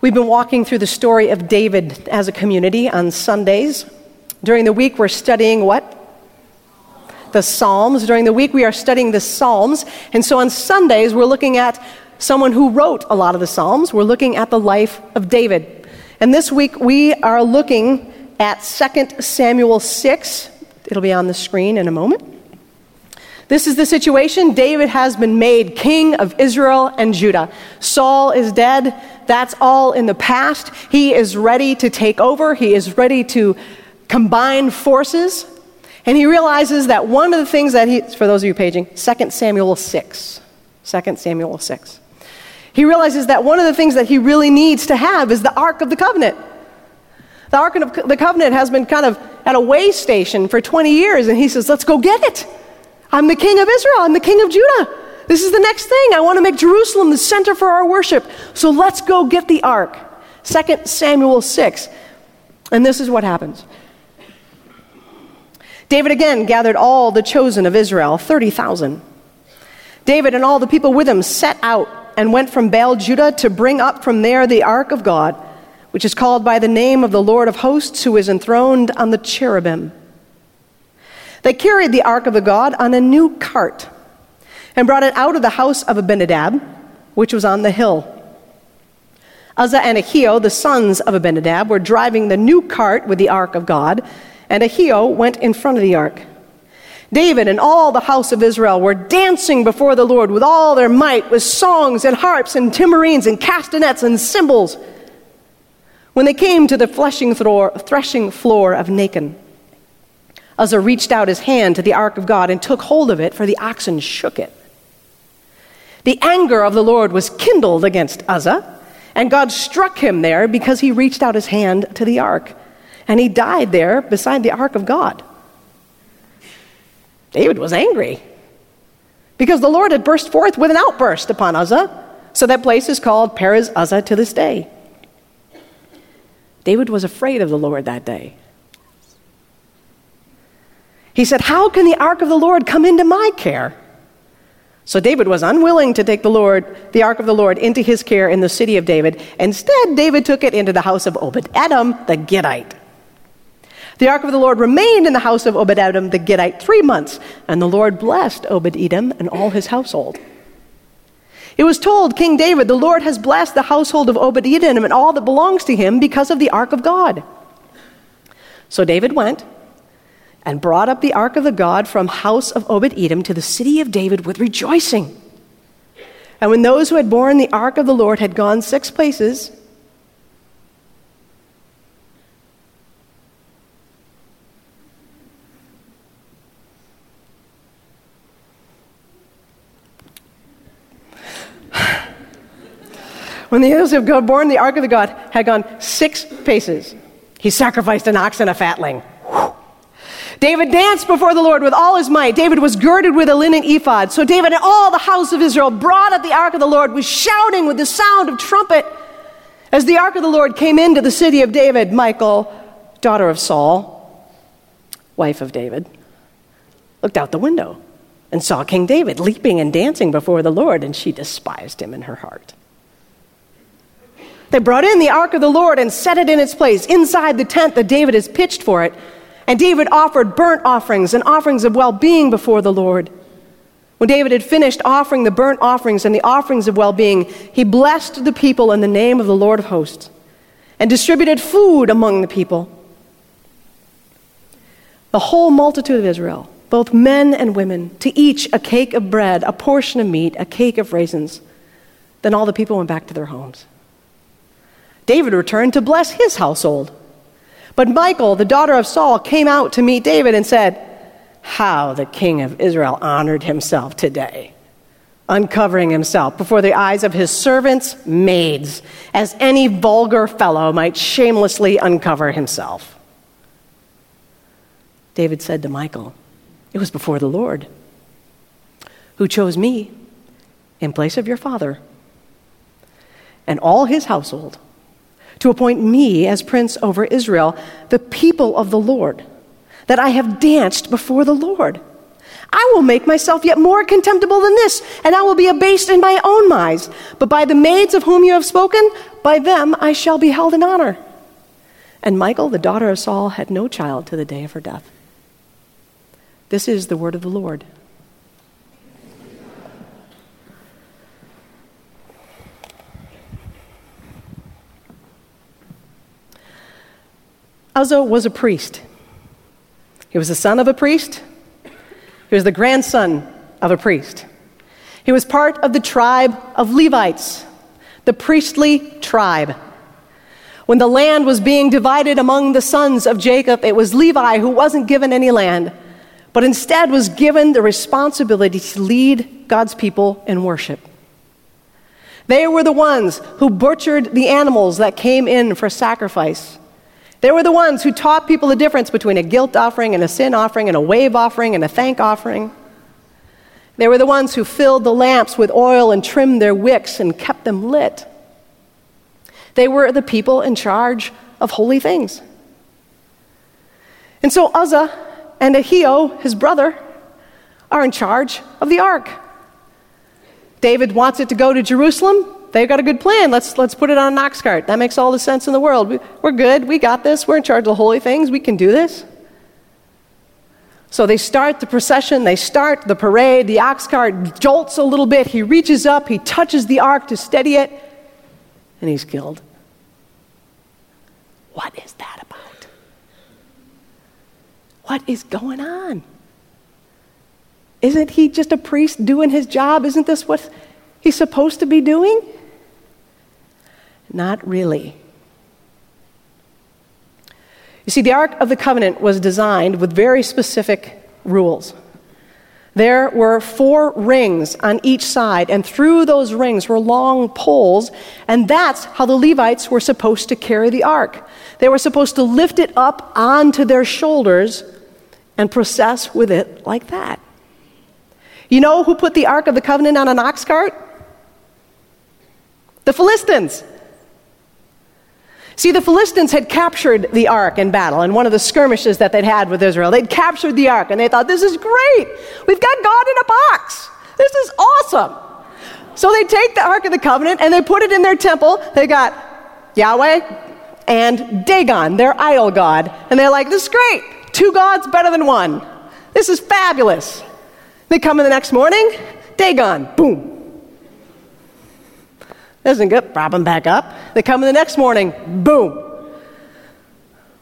We've been walking through the story of David as a community on Sundays. During the week, we're studying what? The Psalms. During the week, we are studying the Psalms. And so on Sundays, we're looking at someone who wrote a lot of the Psalms. We're looking at the life of David. And this week, we are looking at 2 Samuel 6. It'll be on the screen in a moment. This is the situation. David has been made king of Israel and Judah. Saul is dead. That's all in the past. He is ready to take over. He is ready to combine forces. And he realizes that one of the things that he, for those of you paging, 2 Samuel 6. 2 Samuel 6. He realizes that one of the things that he really needs to have is the Ark of the Covenant. The Ark of the Covenant has been kind of at a way station for 20 years, and he says, Let's go get it. I'm the king of Israel. I'm the king of Judah. This is the next thing. I want to make Jerusalem the center for our worship. So let's go get the ark. 2 Samuel 6. And this is what happens. David again gathered all the chosen of Israel, 30,000. David and all the people with him set out and went from Baal Judah to bring up from there the ark of God, which is called by the name of the Lord of hosts, who is enthroned on the cherubim. They carried the ark of the God on a new cart and brought it out of the house of Abinadab, which was on the hill. Uzzah and Ahio, the sons of Abinadab, were driving the new cart with the ark of God, and Ahio went in front of the ark. David and all the house of Israel were dancing before the Lord with all their might, with songs and harps and tambourines and castanets and cymbals. When they came to the threshing floor of Nacon, Uzzah reached out his hand to the ark of God and took hold of it, for the oxen shook it. The anger of the Lord was kindled against Uzzah, and God struck him there because he reached out his hand to the ark, and he died there beside the ark of God. David was angry because the Lord had burst forth with an outburst upon Uzzah, so that place is called Perez Uzzah to this day. David was afraid of the Lord that day. He said, How can the ark of the Lord come into my care? So David was unwilling to take the Lord, the ark of the Lord, into his care in the city of David. Instead, David took it into the house of Obed Edom the Gittite. The ark of the Lord remained in the house of Obed Edom the Gittite three months, and the Lord blessed Obed Edom and all his household. It was told King David, The Lord has blessed the household of Obed Edom and all that belongs to him because of the ark of God. So David went and brought up the ark of the God from house of Obed Edom to the city of David with rejoicing. And when those who had borne the ark of the Lord had gone six places, when the angels of God borne the ark of the God had gone six paces, he sacrificed an ox and a fatling. David danced before the Lord with all his might. David was girded with a linen ephod. So David and all the house of Israel brought up the ark of the Lord with shouting with the sound of trumpet. As the ark of the Lord came into the city of David, Michal, daughter of Saul, wife of David, looked out the window and saw King David leaping and dancing before the Lord, and she despised him in her heart. They brought in the ark of the Lord and set it in its place inside the tent that David has pitched for it. And David offered burnt offerings and offerings of well being before the Lord. When David had finished offering the burnt offerings and the offerings of well being, he blessed the people in the name of the Lord of hosts and distributed food among the people. The whole multitude of Israel, both men and women, to each a cake of bread, a portion of meat, a cake of raisins. Then all the people went back to their homes. David returned to bless his household. But Michal, the daughter of Saul, came out to meet David and said, How the king of Israel honored himself today, uncovering himself before the eyes of his servants' maids, as any vulgar fellow might shamelessly uncover himself. David said to Michal, It was before the Lord who chose me in place of your father and all his household to appoint me as prince over Israel, the people of the Lord, that I have danced before the Lord. I will make myself yet more contemptible than this, and I will be abased in my own eyes. But by the maids of whom you have spoken, by them I shall be held in honor. And Michal, the daughter of Saul, had no child to the day of her death. This is the word of the Lord. Uzzah was a priest. He was the son of a priest. He was the grandson of a priest. He was part of the tribe of Levites, the priestly tribe. When the land was being divided among the sons of Jacob, it was Levi who wasn't given any land, but instead was given the responsibility to lead God's people in worship. They were the ones who butchered the animals that came in for sacrifice. They were the ones who taught people the difference between a guilt offering and a sin offering and a wave offering and a thank offering. They were the ones who filled the lamps with oil and trimmed their wicks and kept them lit. They were the people in charge of holy things. And so Uzzah and Ahio, his brother, are in charge of the ark. David wants it to go to Jerusalem they've got a good plan. Let's, let's put it on an ox cart. That makes all the sense in the world. We, we're good. We got this. We're in charge of the holy things. We can do this. So they start the procession, they start the parade. The ox cart jolts a little bit. He reaches up, he touches the ark to steady it, and he's killed. What is that about? What is going on? Isn't he just a priest doing his job? Isn't this what he's supposed to be doing? Not really. You see, the Ark of the Covenant was designed with very specific rules. There were four rings on each side, and through those rings were long poles, and that's how the Levites were supposed to carry the ark. They were supposed to lift it up onto their shoulders and process with it like that. You know who put the Ark of the Covenant on an ox cart? The Philistines. See, the Philistines had captured the ark in battle in one of the skirmishes that they'd had with Israel. They'd captured the ark and they thought, this is great. We've got God in a box. This is awesome. So they take the Ark of the Covenant and they put it in their temple. They got Yahweh and Dagon, their idol god. And they're like, this is great. Two gods better than one. This is fabulous. They come in the next morning, Dagon, boom, doesn't get, prop them back up. They come in the next morning, boom.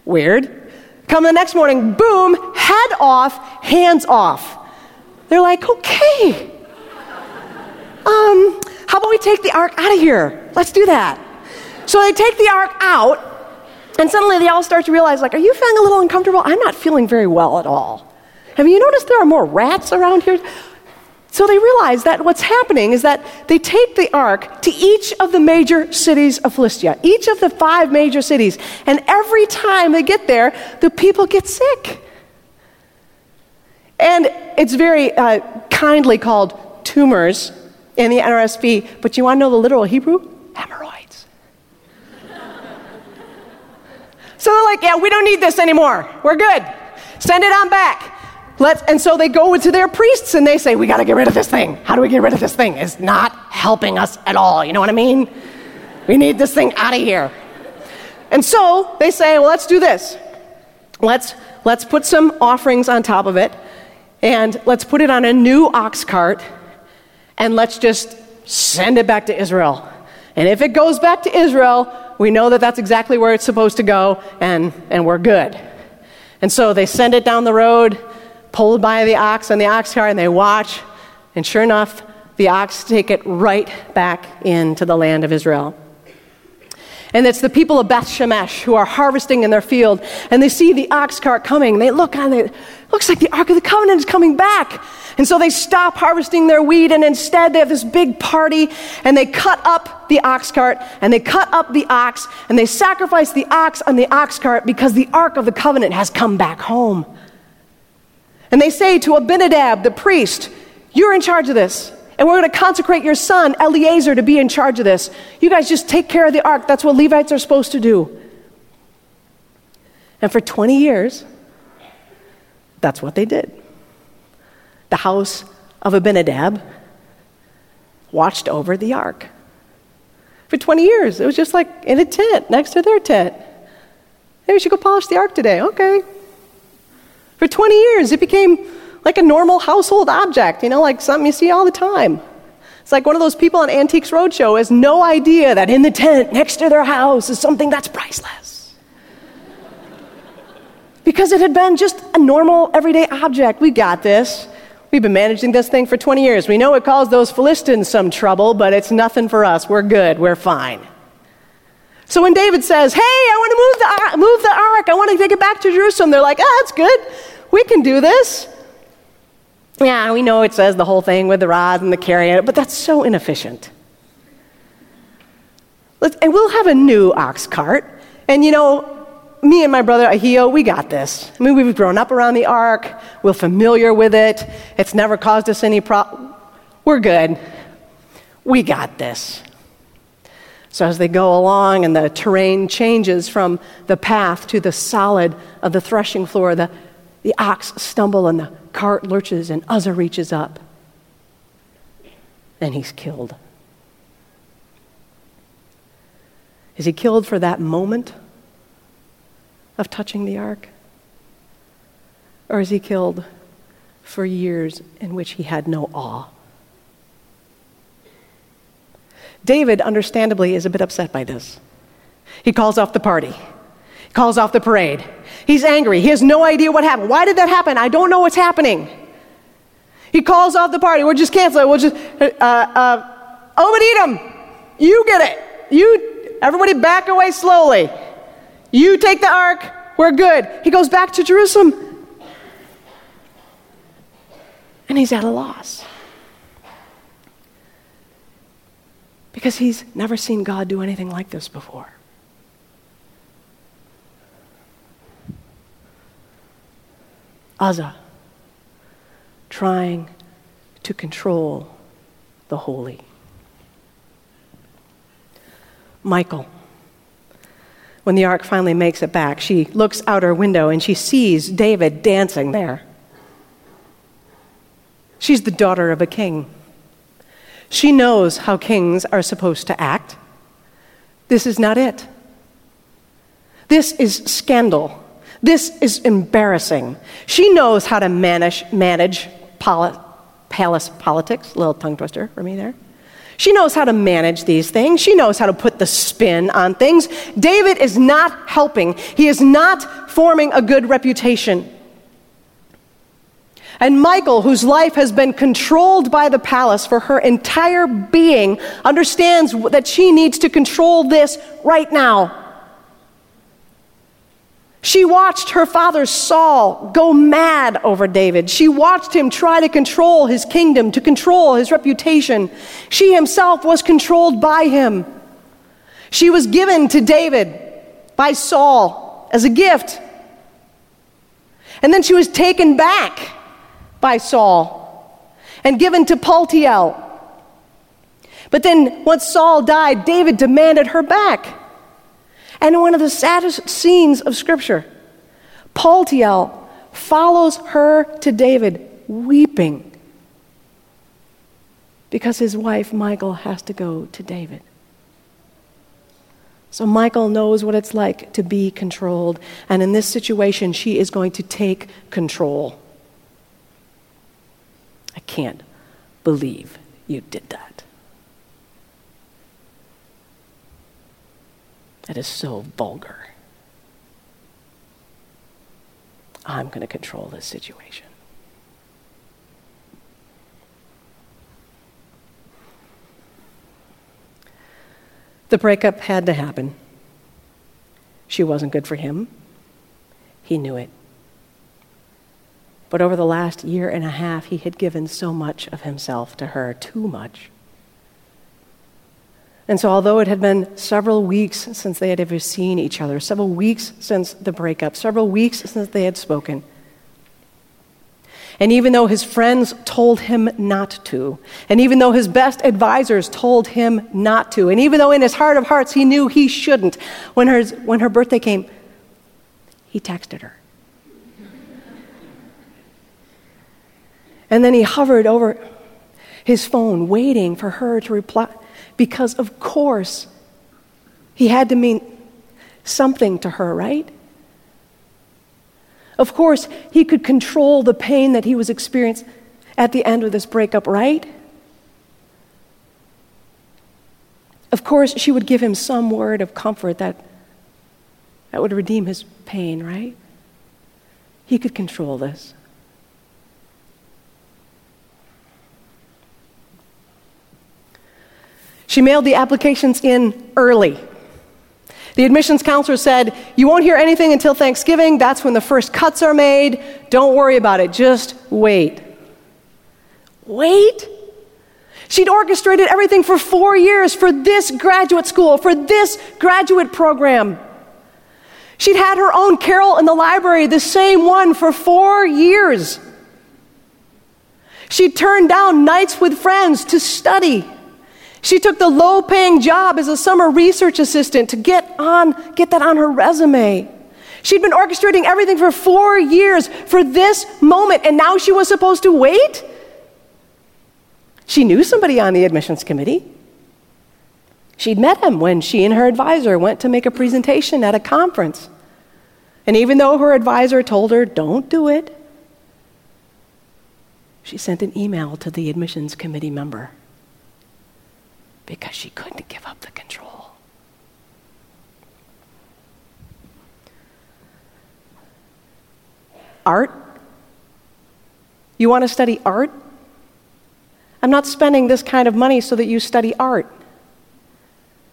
Weird. Come the next morning, boom, head off, hands off. They're like, okay. Um, how about we take the ark out of here? Let's do that. So they take the ark out, and suddenly they all start to realize, like, are you feeling a little uncomfortable? I'm not feeling very well at all. Have you noticed there are more rats around here? So they realize that what's happening is that they take the ark to each of the major cities of Philistia, each of the five major cities, and every time they get there, the people get sick. And it's very uh, kindly called tumors in the NRSV, but you want to know the literal Hebrew? Hemorrhoids. so they're like, yeah, we don't need this anymore. We're good. Send it on back. Let's, and so they go to their priests and they say, We got to get rid of this thing. How do we get rid of this thing? It's not helping us at all. You know what I mean? We need this thing out of here. And so they say, Well, let's do this. Let's, let's put some offerings on top of it and let's put it on a new ox cart and let's just send it back to Israel. And if it goes back to Israel, we know that that's exactly where it's supposed to go and, and we're good. And so they send it down the road pulled by the ox on the ox cart and they watch, and sure enough, the ox take it right back into the land of Israel. And it's the people of Beth Shemesh who are harvesting in their field, and they see the ox cart coming. They look on it, looks like the Ark of the Covenant is coming back. And so they stop harvesting their wheat, and instead they have this big party, and they cut up the ox cart, and they cut up the ox, and they sacrifice the ox on the ox cart because the Ark of the Covenant has come back home. And they say to Abinadab, the priest, You're in charge of this. And we're going to consecrate your son, Eleazar, to be in charge of this. You guys just take care of the ark. That's what Levites are supposed to do. And for 20 years, that's what they did. the house of Abinadab watched over the ark. For 20 years, it was just like in a tent next to their tent. Maybe we should go polish the ark today. Okay. For 20 years, it became like a normal household object, you know, like something you see all the time. It's like one of those people on Antiques Roadshow has no idea that in the tent next to their house is something that's priceless. because it had been just a normal, everyday object. We got this. We've been managing this thing for 20 years. We know it caused those Philistines some trouble, but it's nothing for us. We're good. We're fine. So when David says, Hey, I want to move the, move the ark, I want to take it back to Jerusalem, they're like, Ah, that's good. We can do this. Yeah, we know it says the whole thing with the rods and the carrying but that's so inefficient. Let's, and we'll have a new ox cart. And you know, me and my brother Ahio, we got this. I mean, we've grown up around the ark. We're familiar with it. It's never caused us any problem. We're good. We got this. So as they go along and the terrain changes from the path to the solid of the threshing floor, the, the ox stumble and the cart lurches and Uzzah reaches up. And he's killed. Is he killed for that moment? of touching the ark? Or is he killed for years in which he had no awe? David, understandably, is a bit upset by this. He calls off the party, he calls off the parade. He's angry. He has no idea what happened. Why did that happen? I don't know what's happening. He calls off the party. We'll just cancel it. We'll just, uh, uh, Obed-Edom, you get it. You, everybody back away slowly. You take the ark, we're good. He goes back to Jerusalem. And he's at a loss. Because he's never seen God do anything like this before. Uzzah, trying to control the holy. Michal. when the ark finally makes it back, she looks out her window and she sees David dancing there. She's the daughter of a king. She knows how kings are supposed to act. This is not it. This is scandal. This is embarrassing. She knows how to manage, manage poli- palace politics. Little tongue twister for me there. She knows how to manage these things. She knows how to put the spin on things. David is not helping, he is not forming a good reputation. And Michal, whose life has been controlled by the palace for her entire being, understands that she needs to control this right now. She watched her father Saul go mad over David. She watched him try to control his kingdom, to control his reputation. She himself was controlled by him. She was given to David by Saul as a gift. And then she was taken back by Saul and given to Paltiel. But then, once Saul died, David demanded her back. And in one of the saddest scenes of Scripture, Paltiel follows her to David weeping because his wife Michal, has to go to David. So Michal knows what it's like to be controlled, and in this situation, she is going to take control. I can't believe you did that. That is so vulgar. I'm going to control this situation. The breakup had to happen. She wasn't good for him. He knew it. But over the last year and a half, he had given so much of himself to her, too much. And so, although it had been several weeks since they had ever seen each other, several weeks since the breakup, several weeks since they had spoken, and even though his friends told him not to, and even though his best advisors told him not to, and even though in his heart of hearts he knew he shouldn't, when her, when her birthday came, he texted her. And then he hovered over his phone, waiting for her to reply, because of course he had to mean something to her, right? Of course, he could control the pain that he was experiencing at the end of this breakup, right? Of course, she would give him some word of comfort that, that would redeem his pain, right? He could control this. She mailed the applications in early. The admissions counselor said, You won't hear anything until Thanksgiving. That's when the first cuts are made. Don't worry about it. Just wait. Wait? She'd orchestrated everything for four years for this graduate school, for this graduate program. She'd had her own carrel in the library, the same one, for four years. She'd turned down nights with friends to study. She took the low paying job as a summer research assistant to get, on, get that on her resume. She'd been orchestrating everything for four years for this moment, and now she was supposed to wait? She knew somebody on the admissions committee. She'd met him when she and her advisor went to make a presentation at a conference. And even though her advisor told her, don't do it, she sent an email to the admissions committee member because she couldn't give up the control. Art? You want to study art? I'm not spending this kind of money so that you study art.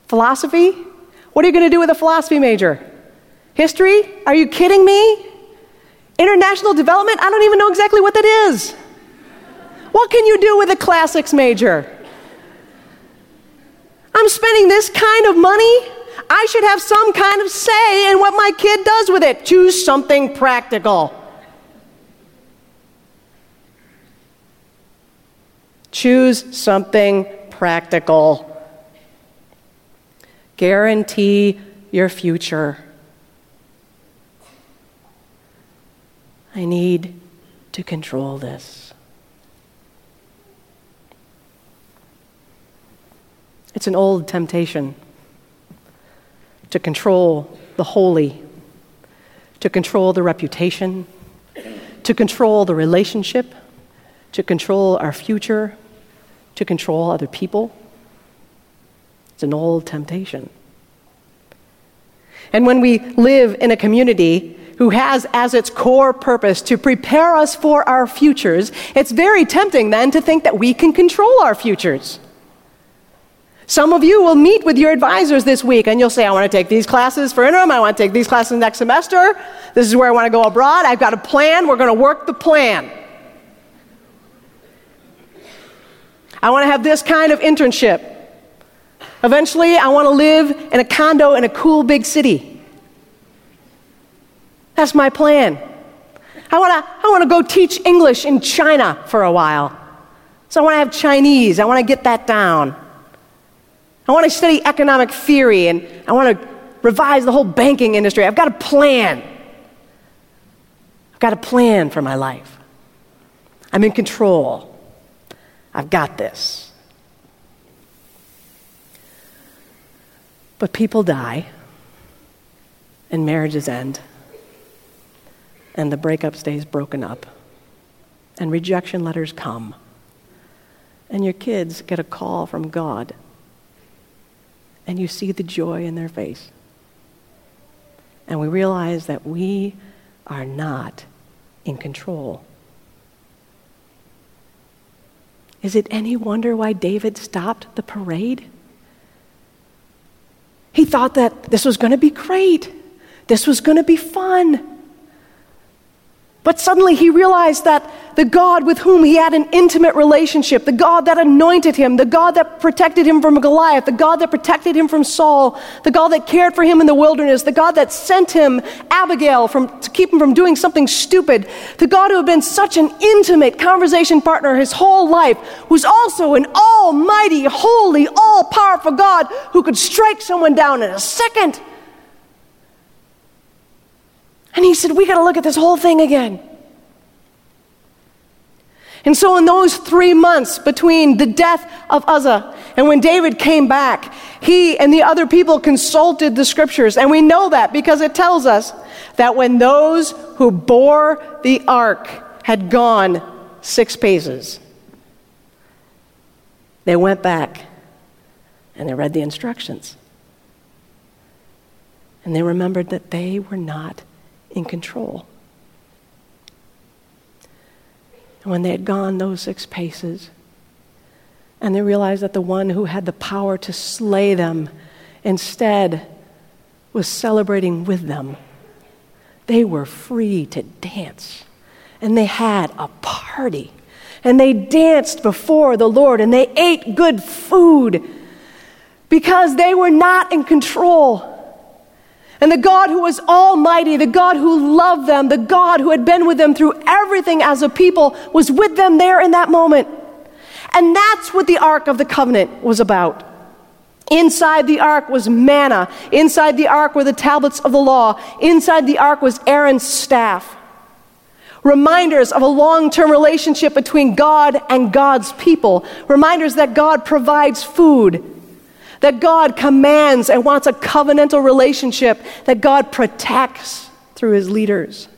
Philosophy? What are you going to do with a philosophy major? History? Are you kidding me? International development? I don't even know exactly what that is. What can you do with a classics major? I'm spending this kind of money. I should have some kind of say in what my kid does with it. Choose something practical. Choose something practical. Guarantee your future. I need to control this. It's an old temptation to control the holy, to control the reputation, to control the relationship, to control our future, to control other people. It's an old temptation. And when we live in a community who has as its core purpose to prepare us for our futures, it's very tempting then to think that we can control our futures. Some of you will meet with your advisors this week and you'll say, I want to take these classes for interim. I want to take these classes next semester. This is where I want to go abroad. I've got a plan. We're going to work the plan. I want to have this kind of internship. Eventually, I want to live in a condo in a cool big city. That's my plan. I want to, I want to go teach English in China for a while. So I want to have Chinese. I want to get that down. I want to study economic theory and I want to revise the whole banking industry. I've got a plan. I've got a plan for my life. I'm in control. I've got this. But people die, and marriages end, and the breakup stays broken up, and rejection letters come, and your kids get a call from God and you see the joy in their face. And we realize that we are not in control. Is it any wonder why David stopped the parade? He thought that this was going to be great. This was going to be fun. But suddenly he realized that the God with whom he had an intimate relationship, the God that anointed him, the God that protected him from Goliath, the God that protected him from Saul, the God that cared for him in the wilderness, the God that sent him Abigail from, to keep him from doing something stupid, the God who had been such an intimate conversation partner his whole life, was also an almighty, holy, all powerful God who could strike someone down in a second. And he said, We got to look at this whole thing again. And so, in those three months between the death of Uzzah and when David came back, he and the other people consulted the scriptures. And we know that because it tells us that when those who bore the ark had gone six paces, they went back and they read the instructions. And they remembered that they were not in control. And when they had gone those six paces, and they realized that the one who had the power to slay them instead was celebrating with them, they were free to dance. And they had a party. And they danced before the Lord and they ate good food because they were not in control. And the God who was almighty, the God who loved them, the God who had been with them through everything as a people, was with them there in that moment. And that's what the Ark of the Covenant was about. Inside the ark was manna. Inside the ark were the tablets of the law. Inside the ark was Aaron's staff. Reminders of a long term relationship between God and God's people. Reminders that God provides food that God commands and wants a covenantal relationship that God protects through his leaders.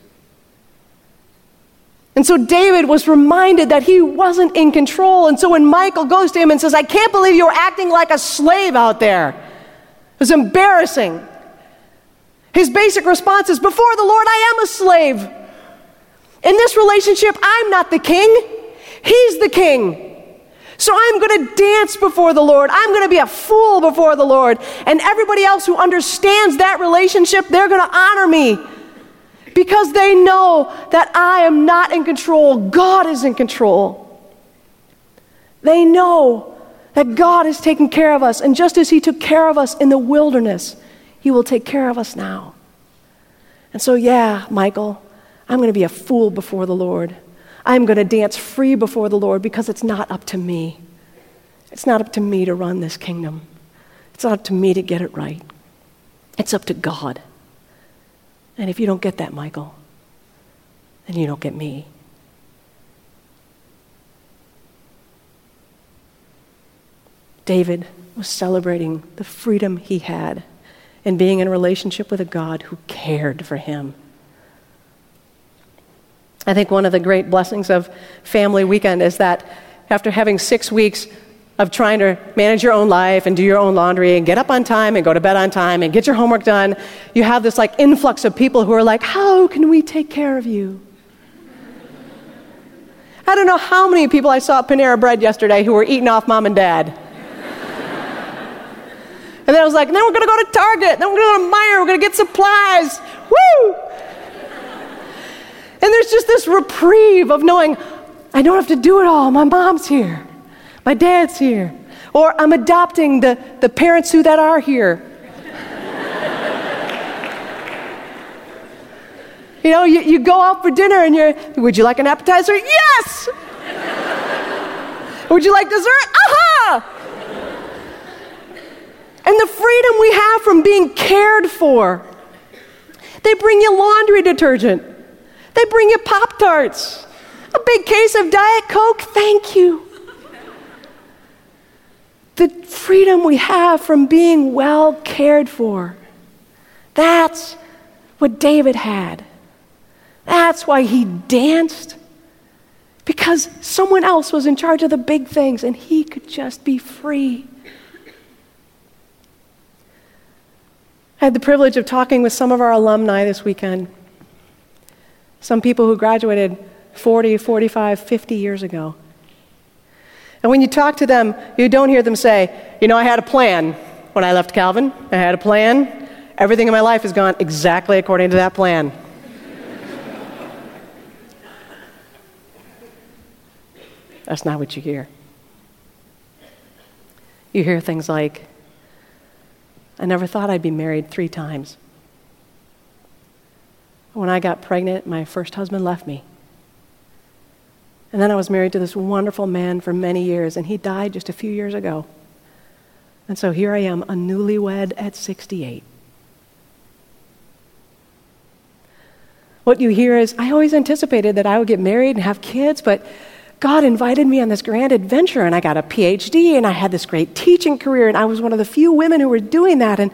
And so David was reminded that he wasn't in control. And so when Michal goes to him and says, I can't believe you're acting like a slave out there, it was embarrassing. His basic response is, Before the Lord, I am a slave. In this relationship, I'm not the king, he's the king. So I'm going to dance before the Lord. I'm going to be a fool before the Lord. And everybody else who understands that relationship, they're going to honor me because they know that I am not in control. God is in control. They know that God is taking care of us. And just as He took care of us in the wilderness, He will take care of us now. And so, yeah, Michal, I'm going to be a fool before the Lord. I'm going to dance free before the Lord because it's not up to me. It's not up to me to run this kingdom. It's not up to me to get it right. It's up to God. And if you don't get that, Michal, then you don't get me. David was celebrating the freedom he had in being in a relationship with a God who cared for him I think one of the great blessings of Family Weekend is that after having six weeks of trying to manage your own life and do your own laundry and get up on time and go to bed on time and get your homework done, you have this like influx of people who are like, How can we take care of you? I don't know how many people I saw at Panera Bread yesterday who were eating off mom and dad. and then I was like, then we're to go to Target, then we're to go to Meijer, we're to get supplies. Woo! And there's just this reprieve of knowing I don't have to do it all. My mom's here, my dad's here. Or I'm adopting the, the parents who that are here. you know, you, you go out for dinner and you're, would you like an appetizer? Yes! would you like dessert? Aha! And the freedom we have from being cared for. They bring you laundry detergent. They bring you Pop Tarts, a big case of Diet Coke. Thank you. The freedom we have from being well cared for. That's what David had. That's why he danced. Because someone else was in charge of the big things and he could just be free. I had the privilege of talking with some of our alumni this weekend. Some people who graduated 40, 45, 50 years ago. And when you talk to them, you don't hear them say, You know, I had a plan when I left Calvin. I had a plan. Everything in my life has gone exactly according to that plan. That's not what you hear. You hear things like, I never thought I'd be married three times. When I got pregnant, my first husband left me. And then I was married to this wonderful man for many years, and he died just a few years ago. And so here I am, a newlywed at 68. What you hear is, I always anticipated that I would get married and have kids, but, God invited me on this grand adventure, and I got a PhD, and I had this great teaching career, and I was one of the few women who were doing that. And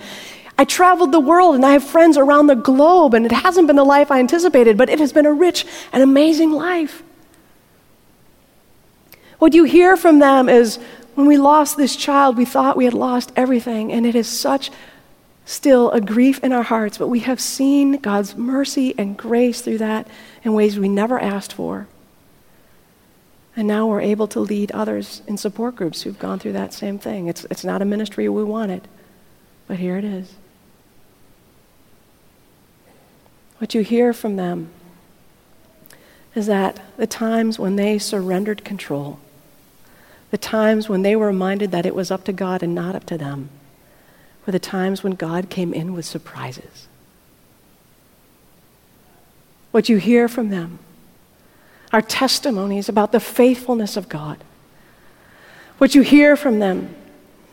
I traveled the world, and I have friends around the globe, and it hasn't been the life I anticipated, but it has been a rich and amazing life. What you hear from them is when we lost this child, we thought we had lost everything, and it is such still a grief in our hearts, but we have seen God's mercy and grace through that in ways we never asked for. And now we're able to lead others in support groups who've gone through that same thing. It's, it's not a ministry we wanted, but here it is. What you hear from them is that the times when they surrendered control, the times when they were reminded that it was up to God and not up to them, were the times when God came in with surprises. What you hear from them are testimonies about the faithfulness of God. What you hear from them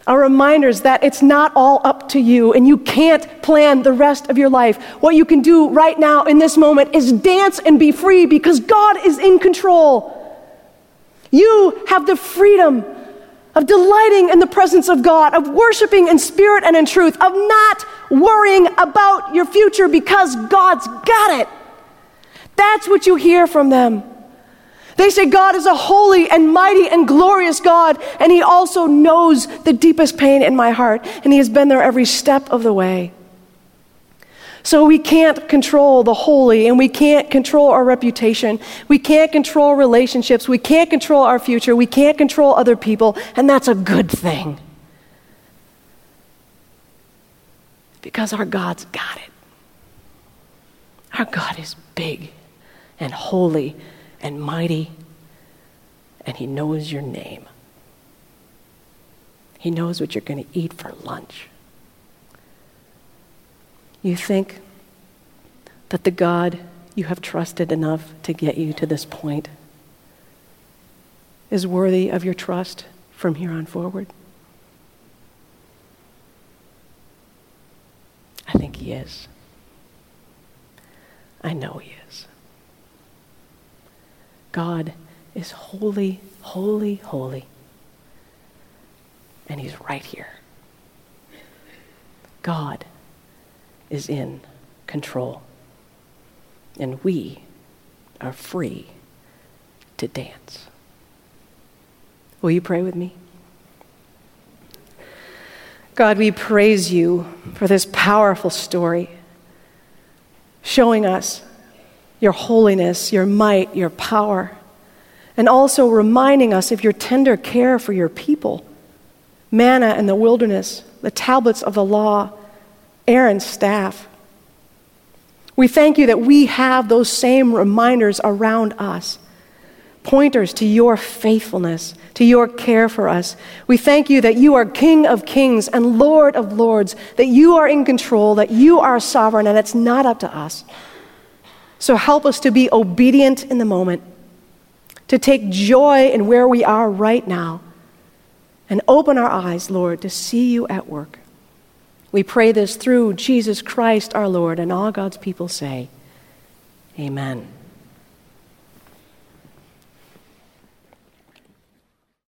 are reminders that it's not all up to you and you can't plan the rest of your life. What you can do right now in this moment is dance and be free because God is in control. You have the freedom of delighting in the presence of God, of worshiping in spirit and in truth, of not worrying about your future because God's got it. That's what you hear from them. They say God is a holy and mighty and glorious God, and He also knows the deepest pain in my heart, and He has been there every step of the way. So we can't control the holy, and we can't control our reputation. We can't control relationships. We can't control our future. We can't control other people, and that's a good thing. Because our God's got it. Our God is big and holy and mighty, and He knows your name. He knows what you're going to eat for lunch. You think that the God you have trusted enough to get you to this point is worthy of your trust from here on forward? I think He is. I know He is. God is holy, holy, holy. And He's right here. God is in control. And we are free to dance. Will you pray with me? God, we praise you for this powerful story showing us your holiness, your might, your power, and also reminding us of your tender care for your people. Manna in the wilderness, the tablets of the law, Aaron's staff. We thank you that we have those same reminders around us, pointers to your faithfulness, to your care for us. We thank you that you are King of kings and Lord of lords, that you are in control, that you are sovereign, and it's not up to us. So help us to be obedient in the moment, to take joy in where we are right now, and open our eyes, Lord, to see you at work. We pray this through Jesus Christ our Lord, and all God's people say, Amen.